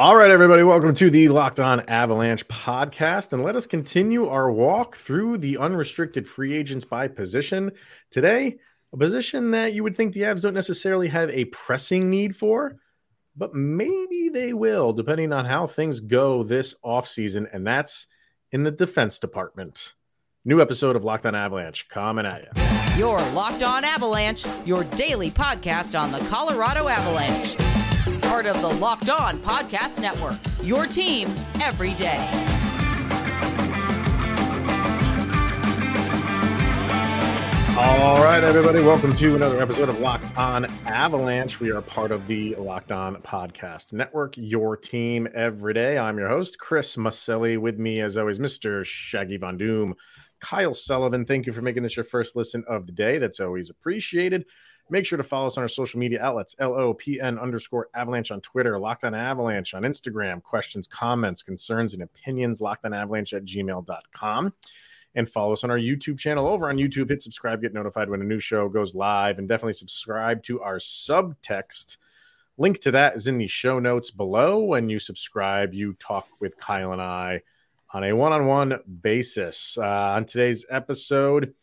All right, everybody, welcome to the Locked On Avalanche podcast. And let us continue our walk through the unrestricted free agents by position. Today, a position that you would think the Avs don't necessarily have a pressing need for, but maybe they will, depending on how things go this offseason. And that's in the defense department. New episode of Locked On Avalanche coming at you. Your Locked On Avalanche, your daily podcast on the Colorado Avalanche part of the Locked On Podcast Network. Your team every day. All right, everybody, welcome to another episode of Locked On Avalanche. We are part of the Locked On Podcast Network, your team every day. I'm your host, Chris Maselli. With me, as always, Mr. Shaggy Von Doom, Kyle Sullivan. Thank you for making this your first listen of the day. That's always appreciated. Make sure to follow us on our social media outlets, LOPN underscore avalanche on Twitter, Locked on Avalanche on Instagram. Questions, comments, concerns, and opinions, locked on avalanche at gmail.com. And follow us on our YouTube channel over on YouTube. Hit subscribe, get notified when a new show goes live, and definitely subscribe to our subtext. Link to that is in the show notes below. When you subscribe, you talk with Kyle and I on a one on one basis. Uh, on today's episode,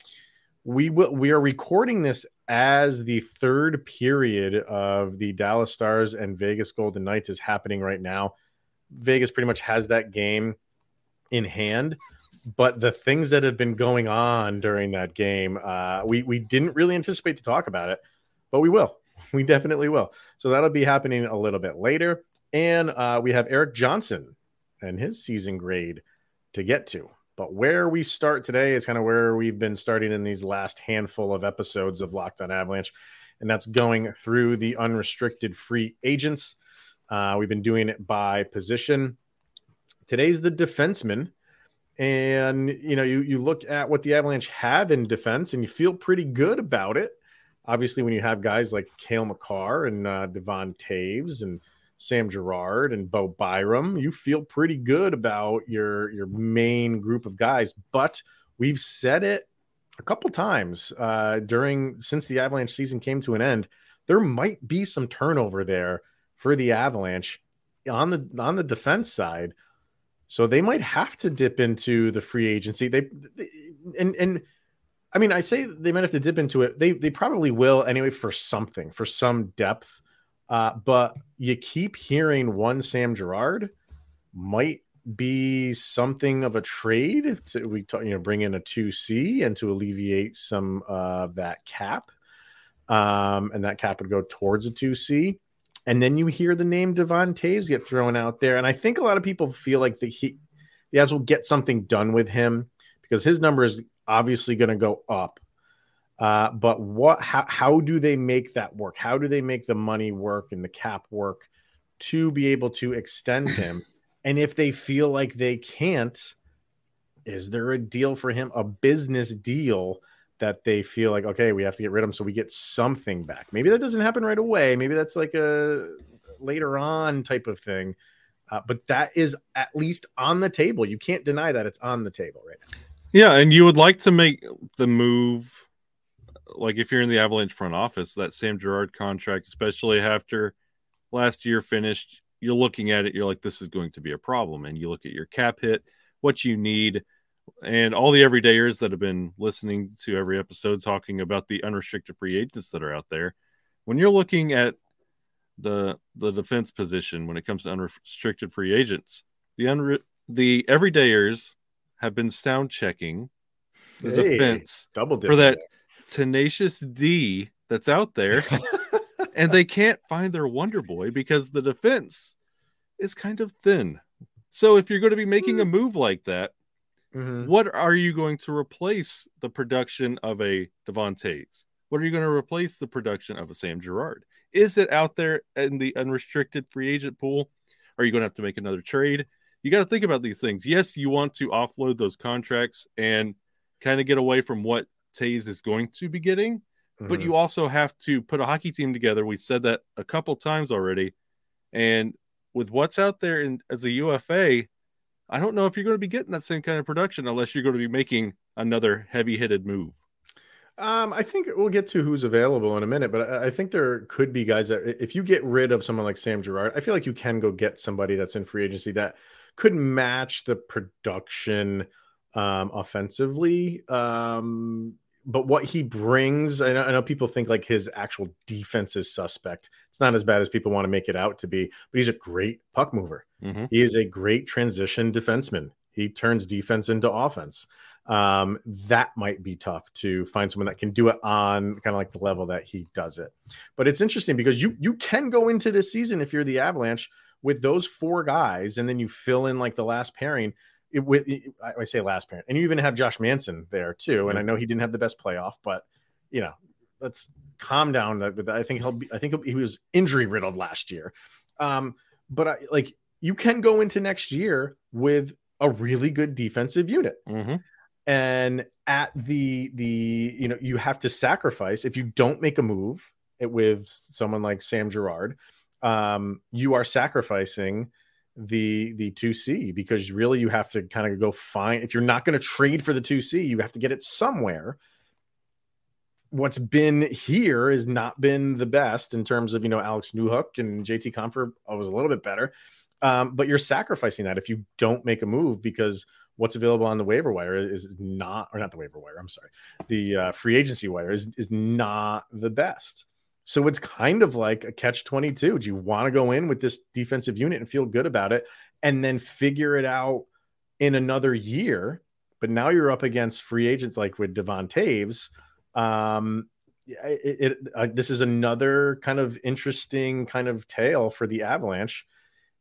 we will we are recording this as the third period of the Dallas Stars and Vegas Golden Knights is happening right now. Vegas pretty much has that game in hand, but the things that have been going on during that game, uh, we we didn't really anticipate to talk about it, but we will. We definitely will. So that'll be happening a little bit later, and uh, we have Erik Johnson and his season grade to get to. But where we start today is kind of where we've been starting in these last handful of episodes of Locked on Avalanche, and that's going through the unrestricted free agents. Uh, we've been doing it by position. Today's the defenseman, and you know you you look at what the Avalanche have in defense, and you feel pretty good about it. Obviously, when you have guys like Cale Makar and uh, Devon Toews and Sam Girard and Bo Byram, you feel pretty good about your your main group of guys. But we've said it a couple times uh, during since the Avalanche season came to an end. There might be some turnover there for the Avalanche on the on the defense side. So they might have to dip into the free agency. They, they and and I mean, I say they might have to dip into it. They they probably will anyway for something, for some depth. Uh, but you keep hearing one Sam Girard might be something of a trade to we talk, you know bring in a 2C and to alleviate some of that cap. Um, and that cap would go towards a 2C. And then you hear the name Devon Toews get thrown out there. And I think a lot of people feel like the he the Avs will get something done with him because his number is obviously going to go up. Uh, but what? How, how do they make that work? How do they make the money work and the cap work to be able to extend him? and if they feel like they can't, is there a deal for him? A business deal that they feel like okay, we have to get rid of him so we get something back. Maybe that doesn't happen right away. Maybe that's like a later on type of thing. Uh, but that is at least on the table. You can't deny that it's on the table right now. Yeah, and you would like to make the move like if you're in the Avalanche front office, that Sam Girard contract, especially after last year finished, you're looking at it, you're like, this is going to be a problem. And you look at your cap hit, what you need, and all the everydayers that have been listening to every episode talking about the unrestricted free agents that are out there. When you're looking at the the defense position when it comes to unrestricted free agents, the unre- the everydayers have been sound checking the hey, defense double for that tenacious D that's out there, and they can't find their Wonder Boy because the defense is kind of thin. So if you're going to be making a hmm. move like that, mm-hmm. what are you going to replace the production of a Devon Toews? What are you going to replace the production of a Sam Girard? Is it out there in the unrestricted free agent pool? Are you going to have to make another trade? You got to think about these things. Yes, you want to offload those contracts and kind of get away from what Toews is going to be getting, mm-hmm. but you also have to put a hockey team together. We said that a couple times already. And with what's out there in, as a UFA, I don't know if you're going to be getting that same kind of production unless you're going to be making another heavy hitted move. Um, I think we'll get to who's available in a minute, but I, I think there could be guys that if you get rid of someone like Sam Girard, I feel like you can go get somebody that's in free agency that could match the production um, offensively. Um, but what he brings, I know, I know, people think like his actual defense is suspect. It's not as bad as people want to make it out to be, but he's a great puck mover. Mm-hmm. He is a great transition defenseman. He turns defense into offense um, that might be tough to find someone that can do it on kind of like the level that he does it. But it's interesting because you you can go into this season if you're the Avalanche with those four guys, and then you fill in like the last pairing. It, with I say last parent, and you even have Josh Manson there too. And I know he didn't have the best playoff, but you know, let's calm down. I think he'll be. I think he was injury riddled last year. Um, but I like you can go into next year with a really good defensive unit. Mm-hmm and at the the you know you have to sacrifice if you don't make a move with someone like Sam Girard, um, you are sacrificing the the 2C because really you have to kind of go find if you're not going to trade for the 2C, you have to get it somewhere. What's been here has not been the best in terms of you know Alex Newhook and JT Compher was a little bit better, um, but you're sacrificing that if you don't make a move because what's available on the waiver wire is not, or not the waiver wire. I'm sorry, the uh, free agency wire is is not the best. So it's kind of like a catch 22. Do you want to go in with this defensive unit and feel good about it and then figure it out in another year? But now you're up against free agents like with Devon Toews. Um, it, it uh, this is another kind of interesting kind of tale for the Avalanche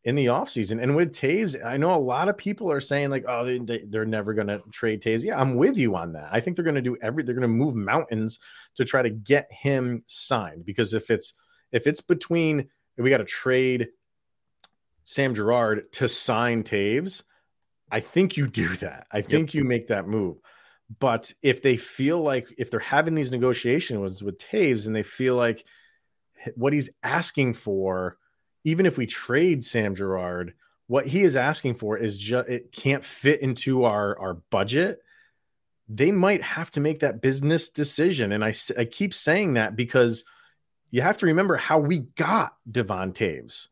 in the offseason. And with Toews, I know a lot of people are saying, like, oh, they, they're never going to trade Toews. Yeah, I'm with you on that. I think they're going to do every, they're going to move mountains to try to get him signed. Because if it's, if it's between, we got to trade Sam Girard to sign Toews, I think you do that. I think yep. you make that move. But if they feel like, if they're having these negotiations with Toews and they feel like what he's asking for, even if we trade Sam Girard, what he is asking for is just it can't fit into our our budget. They might have to make that business decision, and I I keep saying that because you have to remember how we got Devon Toews.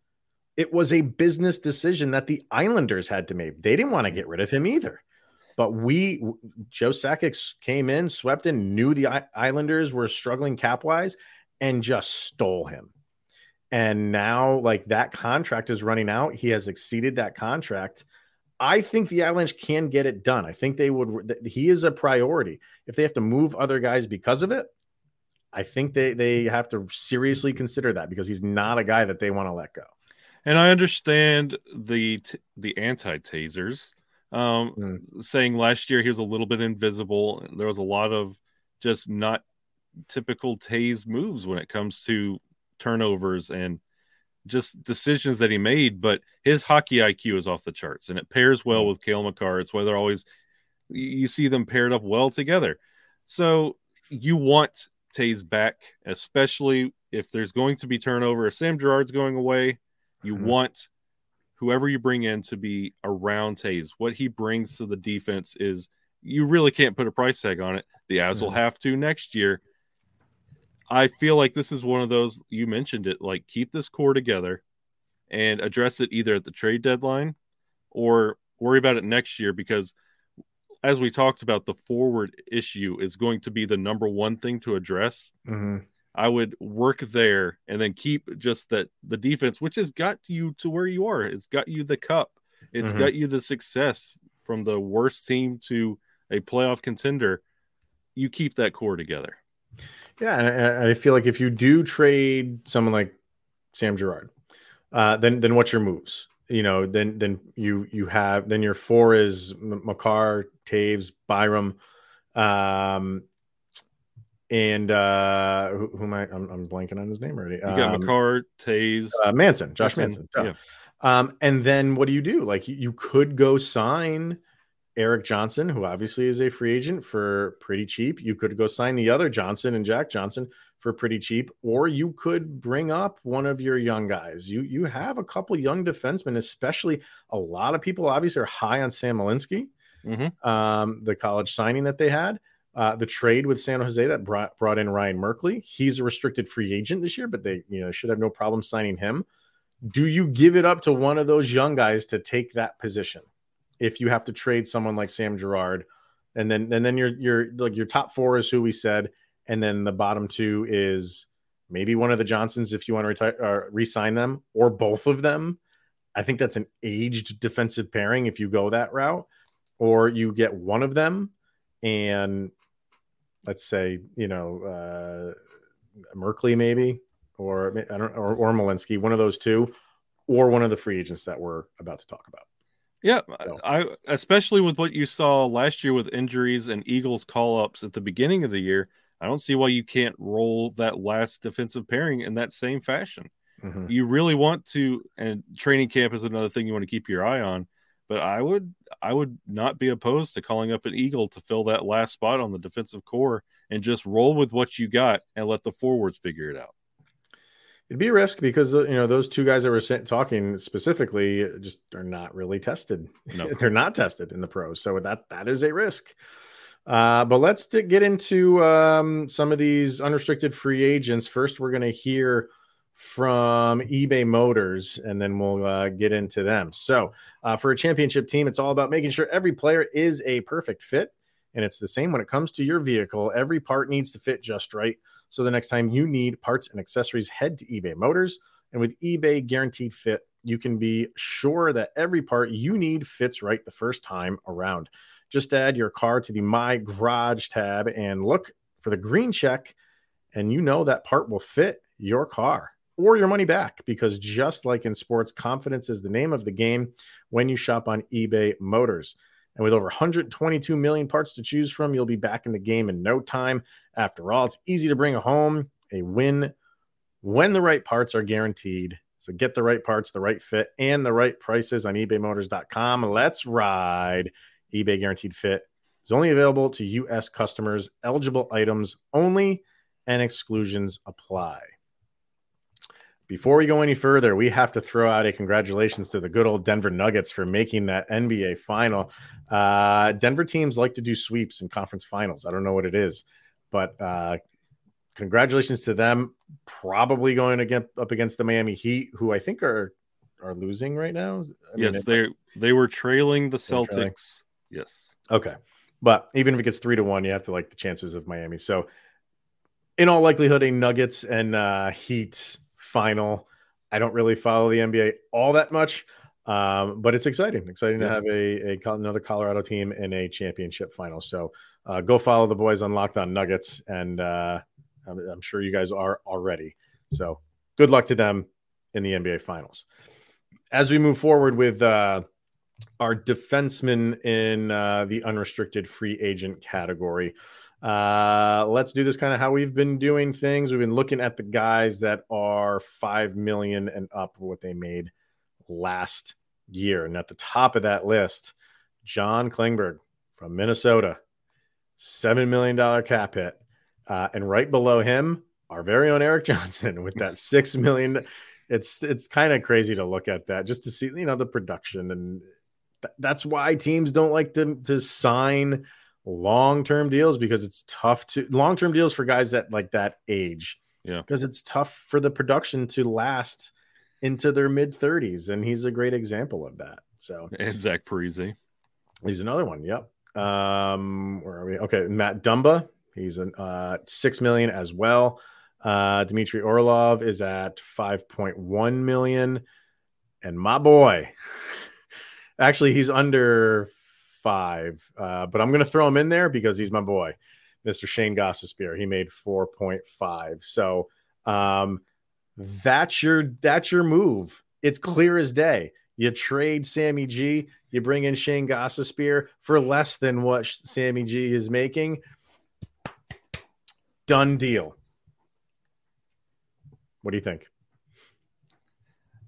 It was a business decision that the Islanders had to make. They didn't want to get rid of him either. But we, Joe Sakic came in, swept in, knew the Islanders were struggling cap wise, and just stole him. And now, like that contract is running out. He has exceeded that contract. I think the Avalanche can get it done. I think they would. He is a priority. If they have to move other guys because of it, I think they they have to seriously consider that because he's not a guy that they want to let go. And I understand the the anti tasers um, mm. saying last year he was a little bit invisible. There was a lot of just not typical Toews moves when it comes to turnovers and just decisions that he made, but his hockey IQ is off the charts and it pairs well mm. with Cale Makar. It's why they're always you see them paired up well together. So you want Toews back, especially if there's going to be turnover. If Sam Girard's going away, you mm-hmm. want whoever you bring in to be around Toews. What he brings to the defense is you really can't put a price tag on it. The Avs mm-hmm. will have to next year I feel like this is one of those you mentioned it like keep this core together and address it either at the trade deadline or worry about it next year because as we talked about the forward issue is going to be the number one thing to address. Mm-hmm. I would work there and then keep just that the defense, which has got you to where you are. It's got you the cup. It's mm-hmm. got you the success from the worst team to a playoff contender. You keep that core together. Yeah, and I feel like if you do trade someone like Sam Girard, uh, then then what's your moves? You know, then then you you have then your four is Makar, Toews, Byram, um, and uh, who, who am I? I'm, I'm, blanking on his name already. You got um, Makar, Toews, uh, Manson, Josh Manson. Manson. Yeah. Um, and then what do you do? Like you, you could go sign Erik Johnson, who obviously is a free agent for pretty cheap. You could go sign the other Johnson and Jack Johnson for pretty cheap, or you could bring up one of your young guys. You you have a couple young defensemen, especially a lot of people obviously are high on Sam Malinski, mm-hmm. um, the college signing that they had. Uh, the trade with San Jose that brought brought in Ryan Merkley. He's a restricted free agent this year, but they you know should have no problem signing him. Do you give it up to one of those young guys to take that position if you have to trade someone like Sam Girard, and then and then your your like your top four is who we said, and then the bottom two is maybe one of the Johnsons if you want to retire or re-sign them, or both of them. I think that's an aged defensive pairing if you go that route, or you get one of them and let's say you know uh, Merkley maybe, or I don't or, or Malinski, one of those two, or one of the free agents that we're about to talk about. Yeah, so. I especially with what you saw last year with injuries and Eagles call ups at the beginning of the year, I don't see why you can't roll that last defensive pairing in that same fashion. Mm-hmm. You really want to, and training camp is another thing you want to keep your eye on. But I would, I would not be opposed to calling up an Eagle to fill that last spot on the defensive core and just roll with what you got and let the forwards figure it out. It'd be a risk because you know those two guys that were talking specifically just are not really tested. No. They're not tested in the pros, so that that is a risk. Uh, but let's get into um, some of these unrestricted free agents. First, we're going to hear from eBay Motors, and then we'll uh, get into them. So, uh, for a championship team, it's all about making sure every player is a perfect fit. And it's the same when it comes to your vehicle. Every part needs to fit just right. So the next time you need parts and accessories, head to eBay Motors. And with eBay Guaranteed Fit, you can be sure that every part you need fits right the first time around. Just add your car to the My Garage tab and look for the green check, and you know that part will fit your car or your money back because just like in sports, confidence is the name of the game when you shop on eBay Motors. And with over 122 million parts to choose from, you'll be back in the game in no time. After all, it's easy to bring a home a win when the right parts are guaranteed. So get the right parts, the right fit, and the right prices on ebaymotors.com. Let's ride. eBay Guaranteed Fit is only available to U.S. customers. Eligible items only, and exclusions apply. Before we go any further, we have to throw out a congratulations to the good old Denver Nuggets for making that NBA final. Uh, Denver teams like to do sweeps in conference finals. I don't know what it is, but uh, congratulations to them. Probably going to get up against the Miami Heat, who I think are are losing right now. I yes, mean, they they were trailing the Celtics. Trailing. Yes. Okay, but even if it gets three to one, you have to like the chances of Miami. So, in all likelihood, a Nuggets and uh, Heat final. I don't really follow the NBA all that much, um, but it's exciting. Exciting yeah. to have a, a, another Colorado team in a championship final. So uh, go follow the boys on Locked On Nuggets, and uh, I'm, I'm, sure you guys are already. So good luck to them in the NBA finals. As we move forward with uh, our defensemen in uh, the unrestricted free agent category. Uh, let's do this kind of how we've been doing things. We've been looking at the guys that are five million and up what they made last year. And at the top of that list, John Klingberg from Minnesota, seven million dollar cap hit, uh, and right below him, our very own Erik Johnson with that six million. It's it's kind of crazy to look at that just to see you know the production and th- that's why teams don't like to to sign long-term deals because it's tough to long-term deals for guys that like that age. Yeah. Because it's tough for the production to last into their mid 30s. And he's a great example of that. So and Zach Parise. He's another one. Yep. Um, where are we? Okay, Matt Dumba. He's an uh six million as well. Uh Dmitry Orlov is at 5.1 million. And my boy, actually, he's under five, uh, but I'm going to throw him in there because he's my boy, Mr. Shane Gostisbehere. He made 4.5. So um, that's your that's your move. It's clear as day. You trade Sammy G, you bring in Shane Gostisbehere for less than what Sammy G is making. Done deal. What do you think?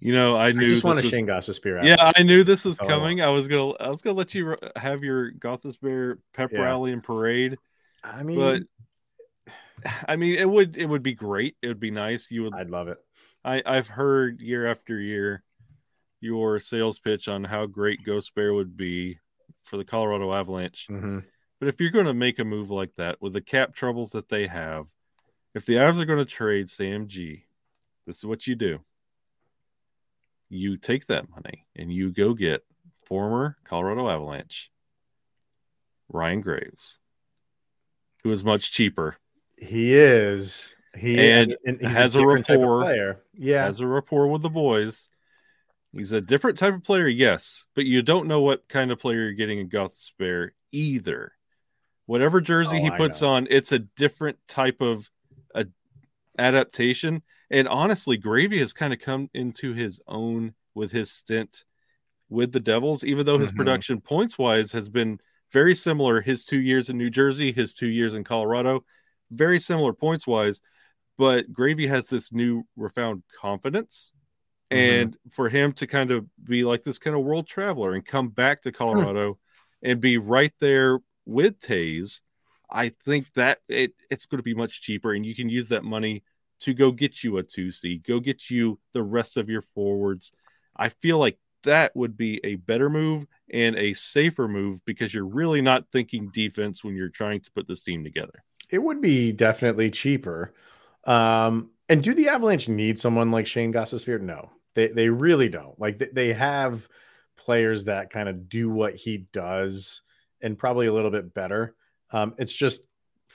You know, I knew. I just want to Shane Gostisbehere. Yeah, I knew this was oh, coming. I was gonna, I was gonna let you have your Gostisbehere pep yeah. rally and parade. I mean, but I mean, it would, it would be great. It would be nice. You would. I'd love it. I, I've heard year after year your sales pitch on how great Ghost Bear would be for the Colorado Avalanche. Mm-hmm. But if you're going to make a move like that with the cap troubles that they have, if the Avs are going to trade Sam G, this is what you do. You take that money and you go get former Colorado Avalanche Ryan Graves, who is much cheaper. He is. He And and has a a different type of rapport. player. Yeah. Has a rapport with the boys. He's a different type of player, yes, but you don't know what kind of player you're getting in Goth Spare either. Whatever jersey Oh, he I puts know. on, it's a different type of uh, adaptation. And honestly, Gravy has kind of come into his own with his stint with the Devils, even though his Mhm. production points wise has been very similar. His two years in New Jersey, his two years in Colorado, very similar points wise. But Gravy has this new refound confidence. Mhm. And for him to kind of be like this kind of world traveler and come back to Colorado and be right there with Toews, I think that it, it's going to be much cheaper. And you can use that money to go get you a 2C, go get you the rest of your forwards. I feel like that would be a better move and a safer move because you're really not thinking defense when you're trying to put this team together. It would be definitely cheaper. Um, and do the Avalanche need someone like Shane Gostisbehere? No, they they really don't. Like they, they have players that kind of do what he does and probably a little bit better. Um, it's just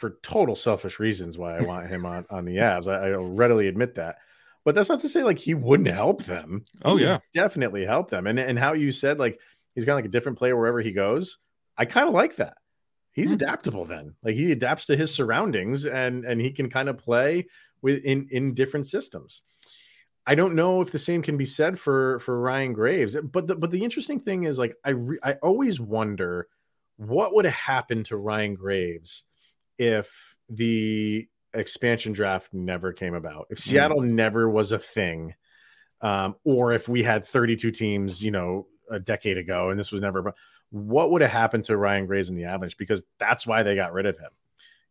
for total selfish reasons why I want him on on the Avs. I, I readily admit that. But that's not to say like he wouldn't help them. He Oh, yeah. definitely help them. And and how you said like he's kind of like a different player wherever he goes. I kind of like that. He's Hmm. adaptable then. Like he adapts to his surroundings and and he can kind of play with in in different systems. I don't know if the same can be said for for Ryan Graves, but the but the interesting thing is like I re, I always wonder what would have happened to Ryan Graves if the expansion draft never came about, if Seattle never was a thing, um, or if we had 32 teams, you know, a decade ago and this was never what would have happened to Ryan Graves in the Avalanche because that's why they got rid of him.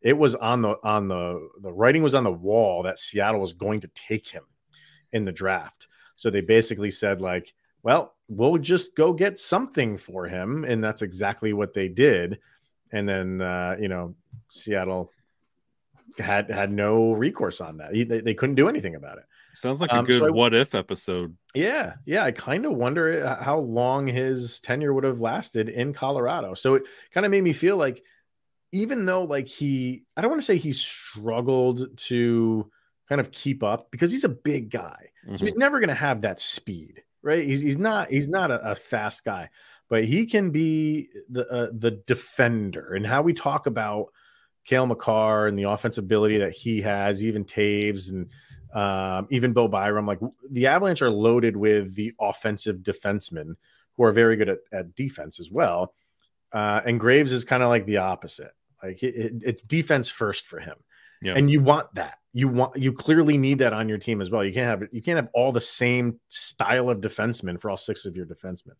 It was on the on the the writing was on the wall that Seattle was going to take him in the draft. So they basically said like, well, we'll just go get something for him and that's exactly what they did. And then uh, you know, Seattle had had no recourse on that. He- They, they couldn't do anything about it. Sounds like a Um, good so I- what if episode. Yeah, yeah. I kind of wonder uh, how long his tenure would have lasted in Colorado. So it kind of made me feel like, even though like he, I don't want to say he struggled to kind of keep up because he's a big guy, Mhm. so he's never going to have that speed, right? He's he's not he's not a, a fast guy, but he can be the uh, the defender. And how we talk about Cale Makar and the offensive ability that he has, even Toews and um, even Bo Byram. Like the Avalanche are loaded with the offensive defensemen who are very good at, at defense as well. Uh, and Graves is kind of like the opposite. Like it, it- it's defense first for him. Yeah. And you want that. You want you clearly need that on your team as well. You can't have you can't have all the same style of defensemen for all six of your defensemen.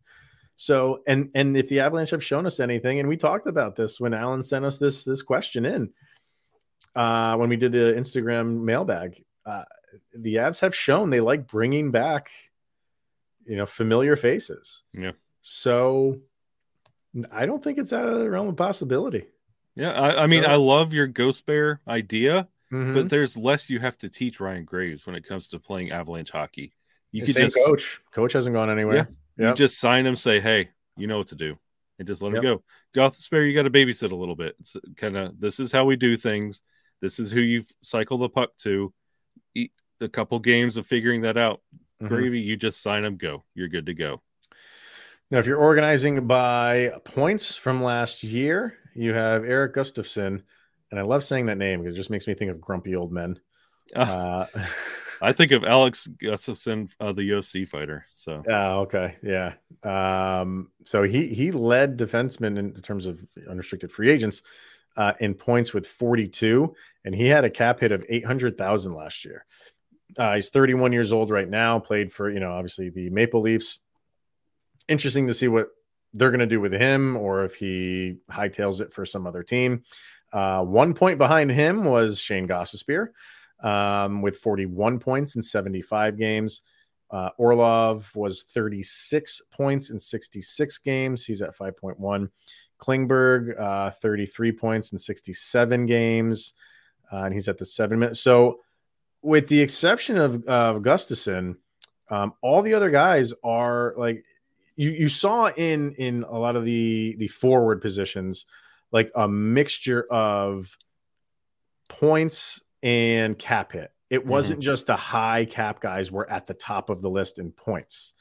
So and and if the Avalanche have shown us anything, and we talked about this when Alan sent us this this question in uh, when we did the Instagram mailbag, uh, the Avs have shown they like bringing back, you know, familiar faces. Yeah. So I don't think it's out of the realm of possibility. Yeah, I, I mean. I love your Ghost Bear idea, Mhm. but there's less you have to teach Ryan Graves when it comes to playing Avalanche hockey. You The could same just coach. Coach hasn't gone anywhere. you Yep. just sign him, say, "Hey, you know what to do," and just let him Yep. go. Goth Spare, you got to babysit a little bit. It's kind of this is how we do things. This is who you cycle the puck to. Eat a couple games of figuring that out. Mhm. Gravy, you just sign him, go. You're good to go. Now, if you're organizing by points from last year, you have Erik Gustafsson, and I love saying that name because it just makes me think of grumpy old men. Uh, I think of Alex Gustafson, uh, the UFC fighter. So Oh, okay. Yeah. Um, so he he led defensemen in terms of unrestricted free agents uh, in points with 42, and he had a cap hit of 800,000 last year. Uh, he's 31 years old right now, played for, you know, obviously the Maple Leafs. Interesting to see what they're going to do with him or if he hightails it for some other team. Uh, one point behind him was Shane Gostisbehere um, with 41 points in 75 games. Uh, Orlov was 36 points in 66 games. He's at 5.1. Klingberg, uh, 33 points in 67 games, uh, and he's at the seven minute. So, with the exception of of Gustafsson, um, all the other guys are like you you saw in in a lot of the the forward positions, like a mixture of points and cap hit. It wasn't mm-hmm. just the high cap guys were at the top of the list in points.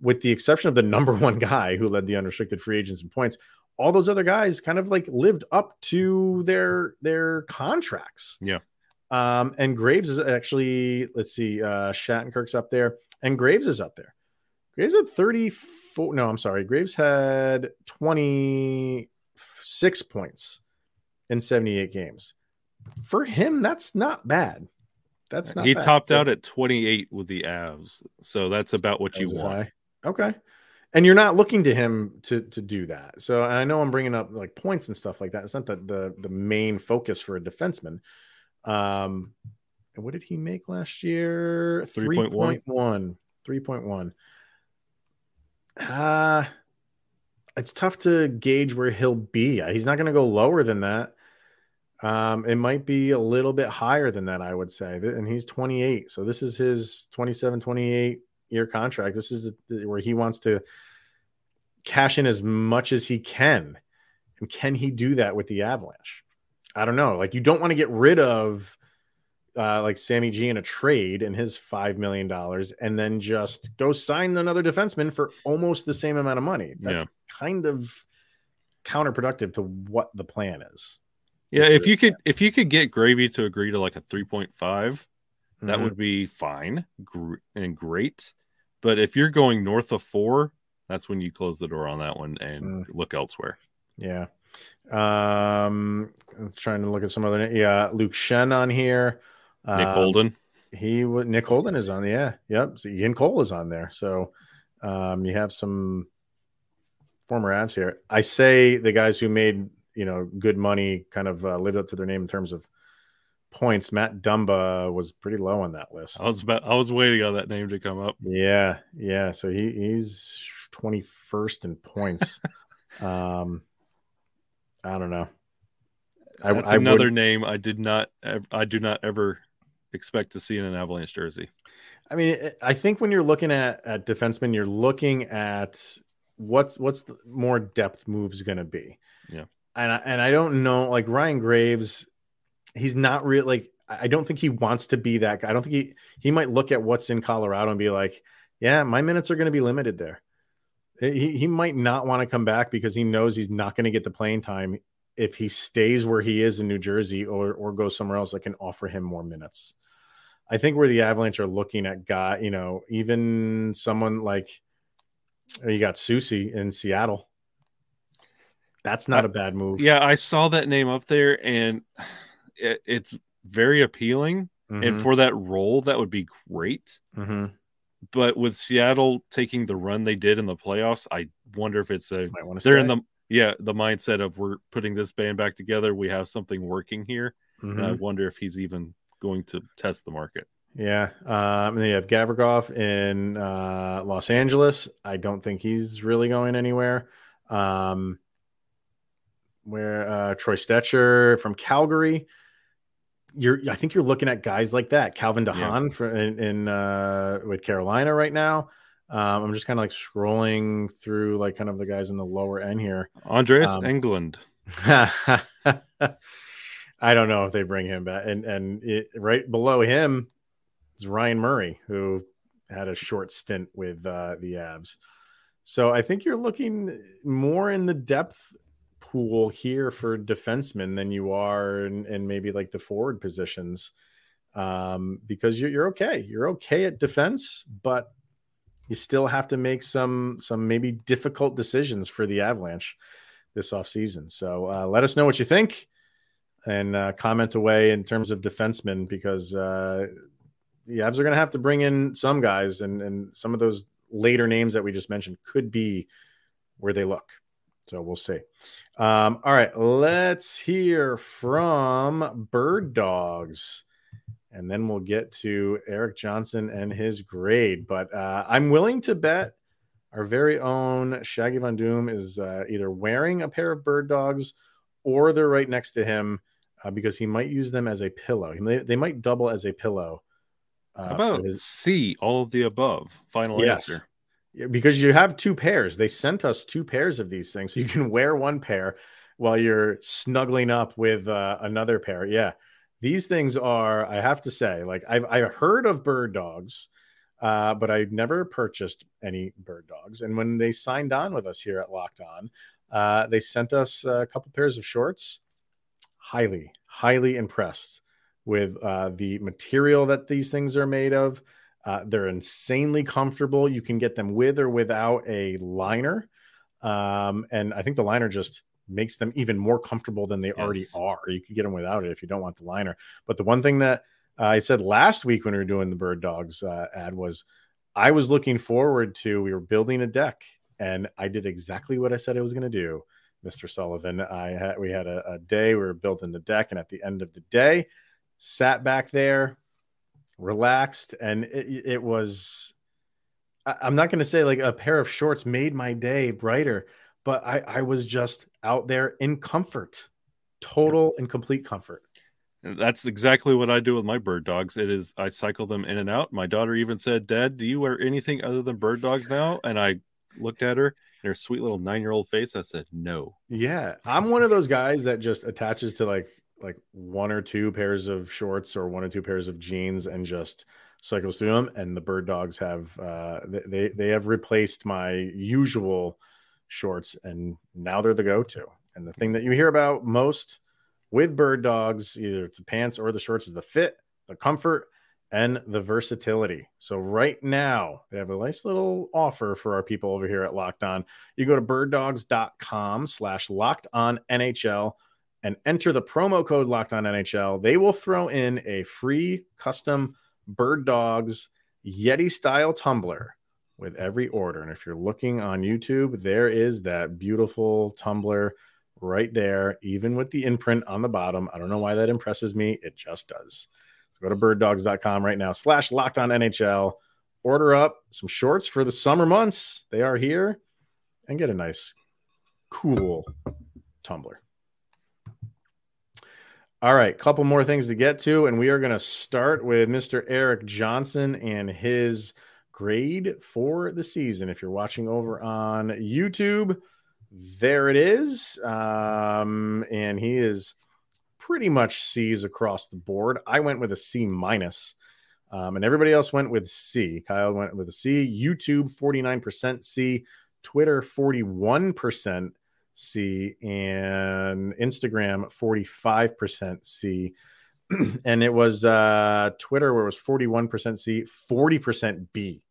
With the exception of the number one guy who led the unrestricted free agents in points, all those other guys kind of like lived up to their their contracts. Yeah. Um, and Graves is actually, let's see, uh Shattenkirk's up there, and Graves is up there. Graves had 34. No, I'm sorry. Graves had 26 points in 78 games. For him, that's not bad. That's not. He bad. topped out at 28 with the Avs, so that's about what you want. High. Okay, and you're not looking to him to to do that. So and I know I'm bringing up like points and stuff like that. It's not the the the main focus for a defenseman. Um, and what did he make last year? 3.1. 3.1. Uh it's tough to gauge where he'll be. He's not going to go lower than that. Um, it might be a little bit higher than that, I would say. And he's 28. So this is his 27, 28 year contract. This is the, where he wants to cash in as much as he can. And can he do that with the Avalanche? I don't know. Like, you don't want to get rid of uh, like Sammy G in a trade and his $5 million and then just go sign another defenseman for almost the same amount of money. That's yeah. kind of counterproductive to what the plan is. Yeah, if you could if you could get Gravy to agree to like a 3.5, mm-hmm. that would be fine and great. But if you're going north of 4, that's when you close the door on that one and mm. look elsewhere. Yeah. Um I'm trying to look at some other yeah, Luke Schenn on here. Nick um, Holden. He would Nick Holden is on, yeah. Yep. So Ian Cole is on there. So um you have some former Avs here. I say the guys who made you know good money kind of uh, lived up to their name in terms of points. Matt Dumba was pretty low on that list. I was about I was waiting on that name to come up. Yeah, yeah. So he he's twenty first in points. um, I don't know. I, That's I another would, name I did not I do not ever expect to see in an Avalanche jersey. I mean, I think when you're looking at at defensemen, you're looking at what's what's the more depth moves going to be. Yeah and I, and I don't know like Ryan Graves, he's not real like I don't think he wants to be that guy. I don't think he he might look at what's in Colorado and be like, yeah, my minutes are going to be limited there. He he might not want to come back because he knows he's not going to get the playing time if he stays where he is in New Jersey or or goes somewhere else that can offer him more minutes. I think where the Avalanche are looking at guy, you know, even someone like you got Soucy in Seattle that's not a bad move. Yeah, I saw that name up there, and it, it's very appealing. Mm-hmm. And for that role, that would be great. Mm-hmm. But with Seattle taking the run they did in the playoffs, I wonder if it's a they're stay. in the yeah the mindset of we're putting this band back together. We have something working here, mm-hmm. and I mm-hmm. wonder if he's even going to test the market. Yeah. Um, and then you have Gavrikov in uh, Los Angeles. I don't think he's really going anywhere. Um, where uh, Troy Stecher from Calgary. You're, I think you're looking at guys like that. Calvin DeHaan yeah. for, in, in uh, with Carolina right now. Um, I'm just kind of like scrolling through like kind of the guys in the lower end here. Andreas um, Englund. I don't know if they bring him back. And and it, right below him is Ryan Murray, who had a short stint with uh, the Avs. So I think you're looking more in the depth pool here for defensemen than you are in, in maybe like the forward positions um, because you're, you're okay. You're okay at defense, but you still have to make some some maybe difficult decisions for the Avalanche this offseason. So uh, let us know what you think and uh, comment away in terms of defensemen because uh, the Avs are going to have to bring in some guys, and, and some of those later names that we just mentioned could be where they look. So we'll see. Um, all right, let's hear from Bird Dogs, and then we'll get to Erik Johnson and his grade. But uh, I'm willing to bet our very own Shaggy Von Doom is uh, either wearing a pair of bird dogs or they're right next to him uh, because he might use them as a pillow. He may, they might double as a pillow. Uh, How about his... C, all of the above? Final yes. answer. Because you have two pairs. They sent us two pairs of these things. So you can wear one pair while you're snuggling up with uh, another pair. Yeah. These things are, I have to say, like I've, I've heard of bird dogs uh, but I've never purchased any bird dogs. And when they signed on with us here at Locked On, uh, they sent us a couple pairs of shorts. Highly, highly impressed with uh, the material that these things are made of. Uh, they're insanely comfortable. You can get them with or without a liner. Um, and I think the liner just makes them even more comfortable than they yes. already are. You can get them without it if you don't want the liner. But the one thing that I said last week when we were doing the Bird Dogs uh, ad was I was looking forward to we were building a deck and I did exactly what I said I was going to do, Mr. Sullivan. I had we had a, a day we were building the deck and at the end of the day, sat back there, relaxed, and it, it was. I'm not going to say like a pair of shorts made my day brighter, but I, I was just out there in comfort, total and complete comfort. That's exactly what I do with my bird dogs. It is I cycle them in and out. My daughter even said, "Dad, do you wear anything other than bird dogs now?" And I looked at her, her sweet little nine year old face. I said, "No." Yeah, I'm one of those guys that just attaches to like like one or two pairs of shorts or one or two pairs of jeans and just cycles through them. And the bird dogs have uh, they they have replaced my usual shorts, and now they're the go to. And the thing that you hear about most with bird dogs, either it's the pants or the shorts, is the fit, the comfort, and the versatility. So right now they have a nice little offer for our people over here at Locked On. You go to birddogs.com slash locked on NHL and enter the promo code locked on NHL. They will throw in a free custom bird dogs Yeti style tumbler with every order. And if you're looking on YouTube, there is that beautiful tumbler right there, even with the imprint on the bottom. I don't know why that impresses me. It just does. So go to birddogs.com right now, slash locked on NHL. Order up some shorts for the summer months. They are here and get a nice, cool tumbler. All right, couple more things to get to, and we are going to start with Mr. Erik Johnson and his grade for the season. If you're watching over on YouTube, there it is. Um, and he is pretty much C's across the board. I went with a C minus, um, and everybody else went with C. Kyle went with a C. YouTube 49% C, Twitter 41% C, and Instagram 45% C. and it was uh, Twitter where it was 41% C, 40% B.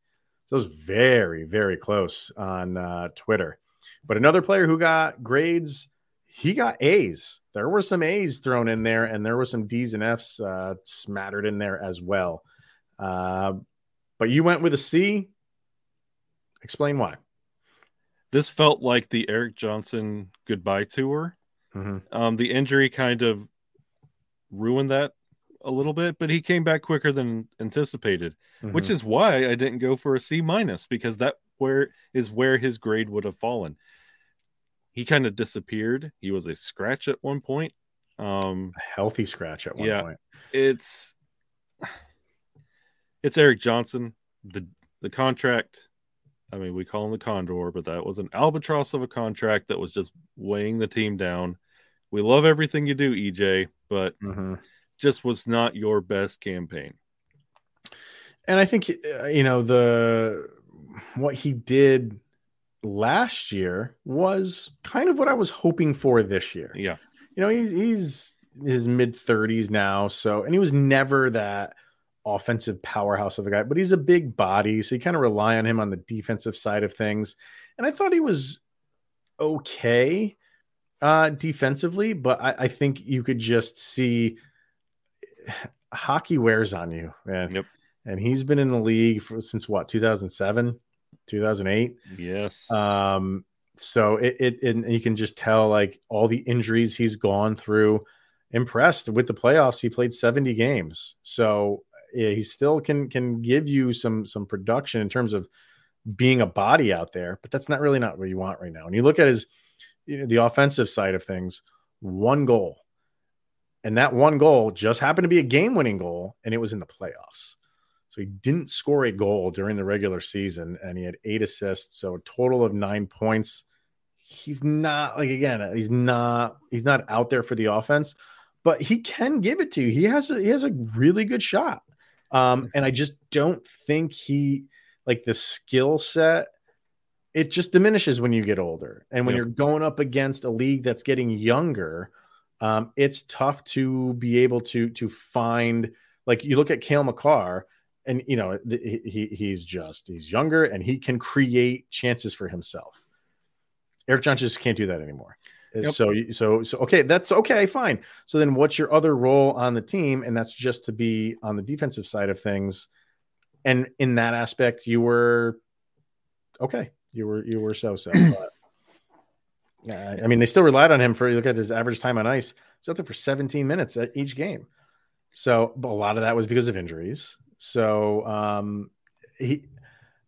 So it was very, very close on uh, Twitter. But another player who got grades, he got A's. There were some A's thrown in there, and there were some D's and F's uh, smattered in there as well. Uh, but you went with a C. Explain why. This felt like the Erik Johnson goodbye tour. Mm-hmm. Um, the injury kind of ruined that a little bit, but he came back quicker than anticipated, mm-hmm. which is why I didn't go for a C minus because that where is where his grade would have fallen. He kind of disappeared. He was a scratch at one point. Um, a healthy scratch at one yeah, point. It's it's Erik Johnson. The the contract, I mean, we call him the Condor, but that was an albatross of a contract that was just weighing the team down. We love everything you do, EJ, but mm-hmm. just was not your best campaign. And I think uh, you know the what he did last year was kind of what I was hoping for this year. Yeah. You know, he's he's his mid 30s now, so and he was never that offensive powerhouse of a guy, but he's a big body, so you kind of rely on him on the defensive side of things. And I thought he was okay uh defensively, but I, I think you could just see hockey wears on you, man. Yep. And he's been in the league for, since what 2007 2008. Yes. Um, so it, it, and you can just tell like all the injuries he's gone through. Impressed with the playoffs, he played 70 games, so yeah, he still can can give you some some production in terms of being a body out there, but that's not really not what you want right now. And you look at his, you know, the offensive side of things, one goal. And that one goal just happened to be a game winning goal, and it was in the playoffs. So he didn't score a goal during the regular season, and he had eight assists, so a total of nine points. He's not like again, he's not he's not out there for the offense, but he can give it to you. He has a he has a really good shot. Um, and I just don't think he like the skill set it just diminishes when you get older. And when yep. you're going up against a league that's getting younger um, it's tough to be able to to find like you look at Cale Makar and you know he, he's just he's younger and he can create chances for himself. Erik Johnson just can't do that anymore Yep. So, so, so, okay, that's okay, fine. So then, what's your other role on the team? And that's just to be on the defensive side of things and in that aspect, you were okay. You were you were so so. yeah, I mean, they still relied on him for look at his average time on ice. He's out there for 17 minutes at each game. So a lot of that was because of injuries. So um, he,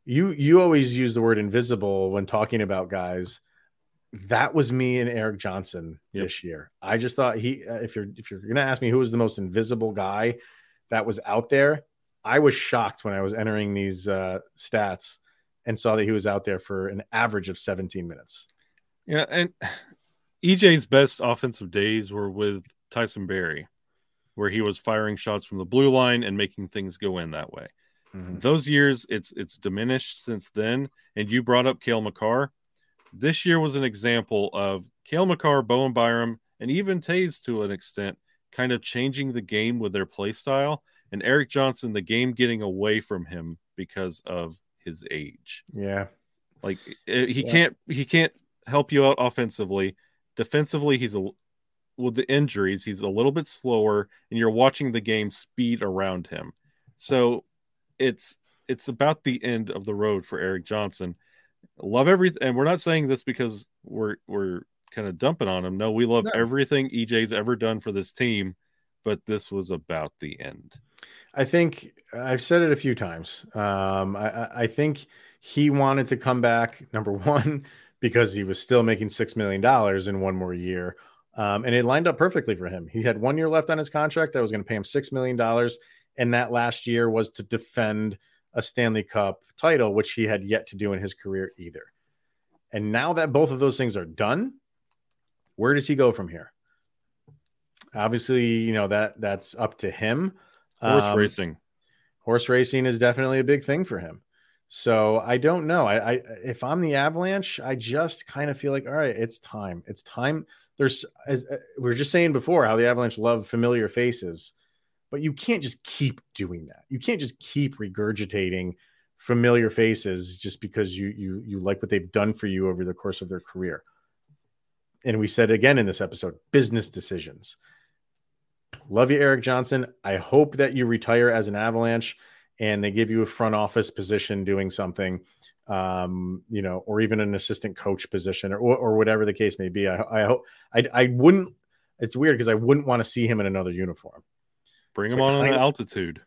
you you always use the word invisible when talking about guys. That was me and Erik Johnson yep. this year. I just thought he. Uh, if you're if you're gonna ask me who was the most invisible guy that was out there, I was shocked when I was entering these uh, stats and saw that he was out there for an average of 17 minutes. Yeah, and EJ's best offensive days were with Tyson Barrie, where he was firing shots from the blue line and making things go in that way. Mm-hmm. Those years, it's it's diminished since then. And you brought up Cale Makar. This year was an example of Cale Makar, Bowen Byram, and even Toews to an extent, kind of changing the game with their play style and Erik Johnson, the game getting away from him because of his age. Yeah. Like eh, he yeah. can't he can't help you out offensively. Defensively, he's a with the injuries, he's a little bit slower, and you're watching the game speed around him. So it's it's about the end of the road for Erik Johnson. Love everything, and we're not saying this because we're we're kind of dumping on him. No, we love no. everything EJ's ever done for this team, but this was about the end. I think I've said it a few times. Um, I, I, think he wanted to come back, number one, because he was still making $6 million in one more year. Um, and it lined up perfectly for him. He had one year left on his contract that was going to pay him $6 million. And that last year was to defend a Stanley Cup title, which he had yet to do in his career either. And now that both of those things are done, where does he go from here? Obviously, you know that that's up to him. Horse um, racing. Horse racing is definitely a big thing for him. So I don't know. I, I if I'm the Avalanche, I just kind of feel like all right, it's time. It's time. There's as uh, we were just saying before how the Avalanche love familiar faces, but you can't just keep doing that. You can't just keep regurgitating familiar faces just because you you you like what they've done for you over the course of their career. And we said again in this episode, business decisions. Love you, Erik Johnson. I hope that you retire as an Avalanche and they give you a front office position doing something, um, you know, or even an assistant coach position or, or whatever the case may be. I, I hope I, I wouldn't. It's weird because I wouldn't want to see him in another uniform. Bring him on an altitude.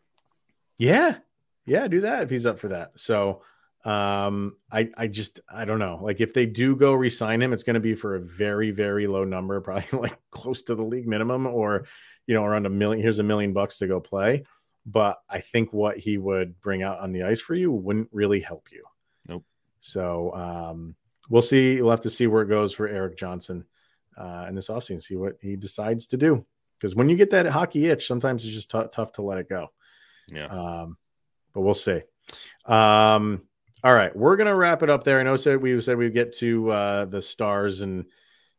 Yeah, yeah, do that if he's up for that. So, um, I I just I don't know. Like if they do go resign him, it's going to be for a very very low number, probably like close to the league minimum, or you know, around a million. Here's a million bucks to go play. But I think what he would bring out on the ice for you wouldn't really help you. Nope. So um, we'll see. We'll have to see where it goes for Erik Johnson uh, in this offseason, see what he decides to do. Because when you get that hockey itch, sometimes it's just t- tough to let it go. Yeah. Um, but we'll see. Um, all right, we're gonna wrap it up there. I know said we said we'd get to uh, the stars and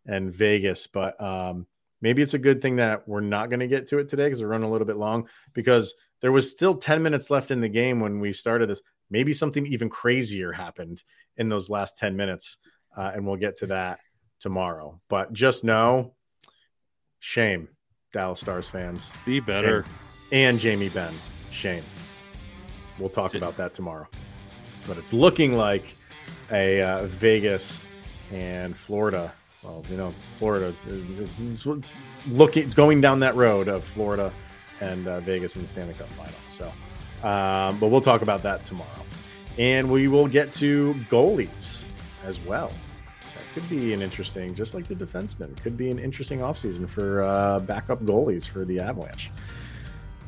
and Vegas, but um, maybe it's a good thing that we're not going to get to it today because we're running a little bit long because there was still 10 minutes left in the game when we started this. Maybe something even crazier happened in those last 10 minutes. Uh, and we'll get to that tomorrow. But just know shame, Dallas Stars fans. Be better. And, and Jamie Benn. Shame. We'll talk about that tomorrow. But it's looking like a uh, Vegas and Florida well, you know, Florida, it's, it's, looking, it's going down that road of Florida and uh, Vegas in the Stanley Cup final. So, um, but we'll talk about that tomorrow. And we will get to goalies as well. Could be an interesting, just like the defenseman, could be an interesting offseason for uh, backup goalies for the Avalanche.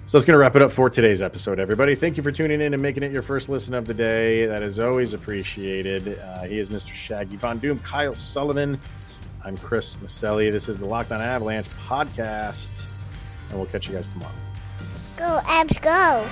So that's going to wrap it up for today's episode, everybody. Thank you for tuning in and making it your first listen of the day. That is always appreciated. Uh, he is Mr. Shaggy Von Doom, Kyle Sullivan. I'm Chris Maselli. This is the Locked On Avalanche podcast, and we'll catch you guys tomorrow. Go, Avs, go.